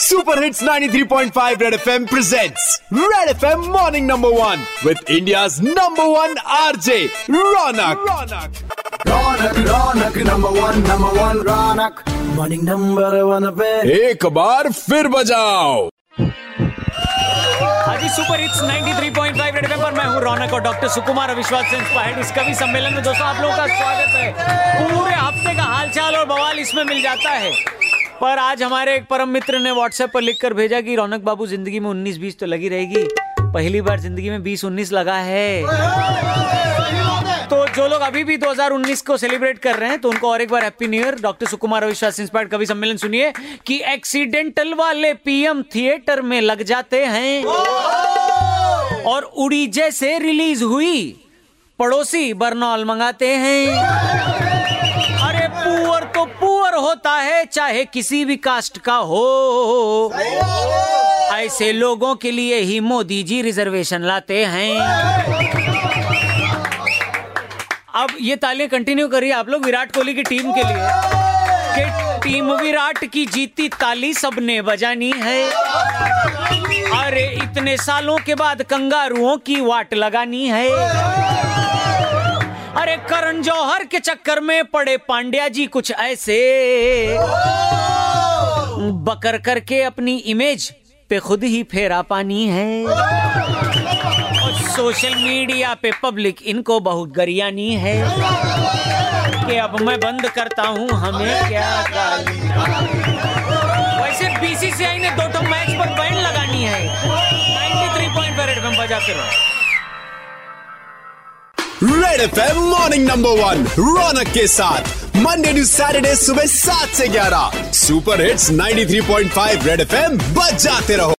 Super hits 93.5 red FM presents red FM morning number one with India's number one RJ Raunak Raunak Raunak Raunak number one number one Raunak morning number one पे एक बार फिर बजाओ। Super hits 93.5 red FM पर मैं हूँ रौनक और doctor Sukumar अविश्वास से इंस्पायर्ड इस कवि सम्मेलन में दोस्तों आप लोगों का स्वागत है। पूरे हफ़्ते का हालचाल और बवाल इसमें मिल जाता है। पर आज हमारे एक परम मित्र ने व्हाट्सएप पर लिखकर भेजा कि रौनक बाबू ज़िंदगी में 19 20 तो लगी रहेगी। पहली बार ज़िंदगी में 20 19 लगा है। तो जो लोग अभी भी 2019 को सेलिब्रेट कर रहे हैं तो उनको और एक बार happy new year doctor Sukumar अविश्वास इंस्पायर्ड कवि सम्मेलन सुनिए कि एक्सीडेंटल वाले पीएम थिएटर में लग जाते हैं। और उड़ी जैसे रिलीज़ हुई, पड़ोसी बर्नौल मंगाते हैं। अरे पुअर तो पुअर होता है, चाहे किसी भी कास्ट का हो। ऐसे लोगों के लिए ही मोदी जी रिजर्वेशन लाते हैं। अब ये तालियाँ कंटिन्यू करिए आप लोग विराट कोहली की टीम के लिए। कि टीम विराट की जीती ताली सबने बजानी है। अरे, इतने सालों के बाद कंगारुओं की वाट लगानी है। अरे करण जौहर के चक्कर में पड़े पांड्या जी कुछ ऐसे। बकर करके अपनी इमेज पे खुद ही फेरा पानी है। सोशल मीडिया पे पब्लिक इनको बहुत गरियानी है। कि अब मैं बंद करता हूँ, हमें क्या वैसे बीसीसीआई ने दो ठो मैच पर बैन लगानी है। 93.5 रेड एफएम बजाते रहो। Red FM morning number one Raunak के साथ। मंडे टू सैटरडे सुबह सात से ग्यारह। सुपर हिट्स 93.5 रेड एफएम बजाते रहो।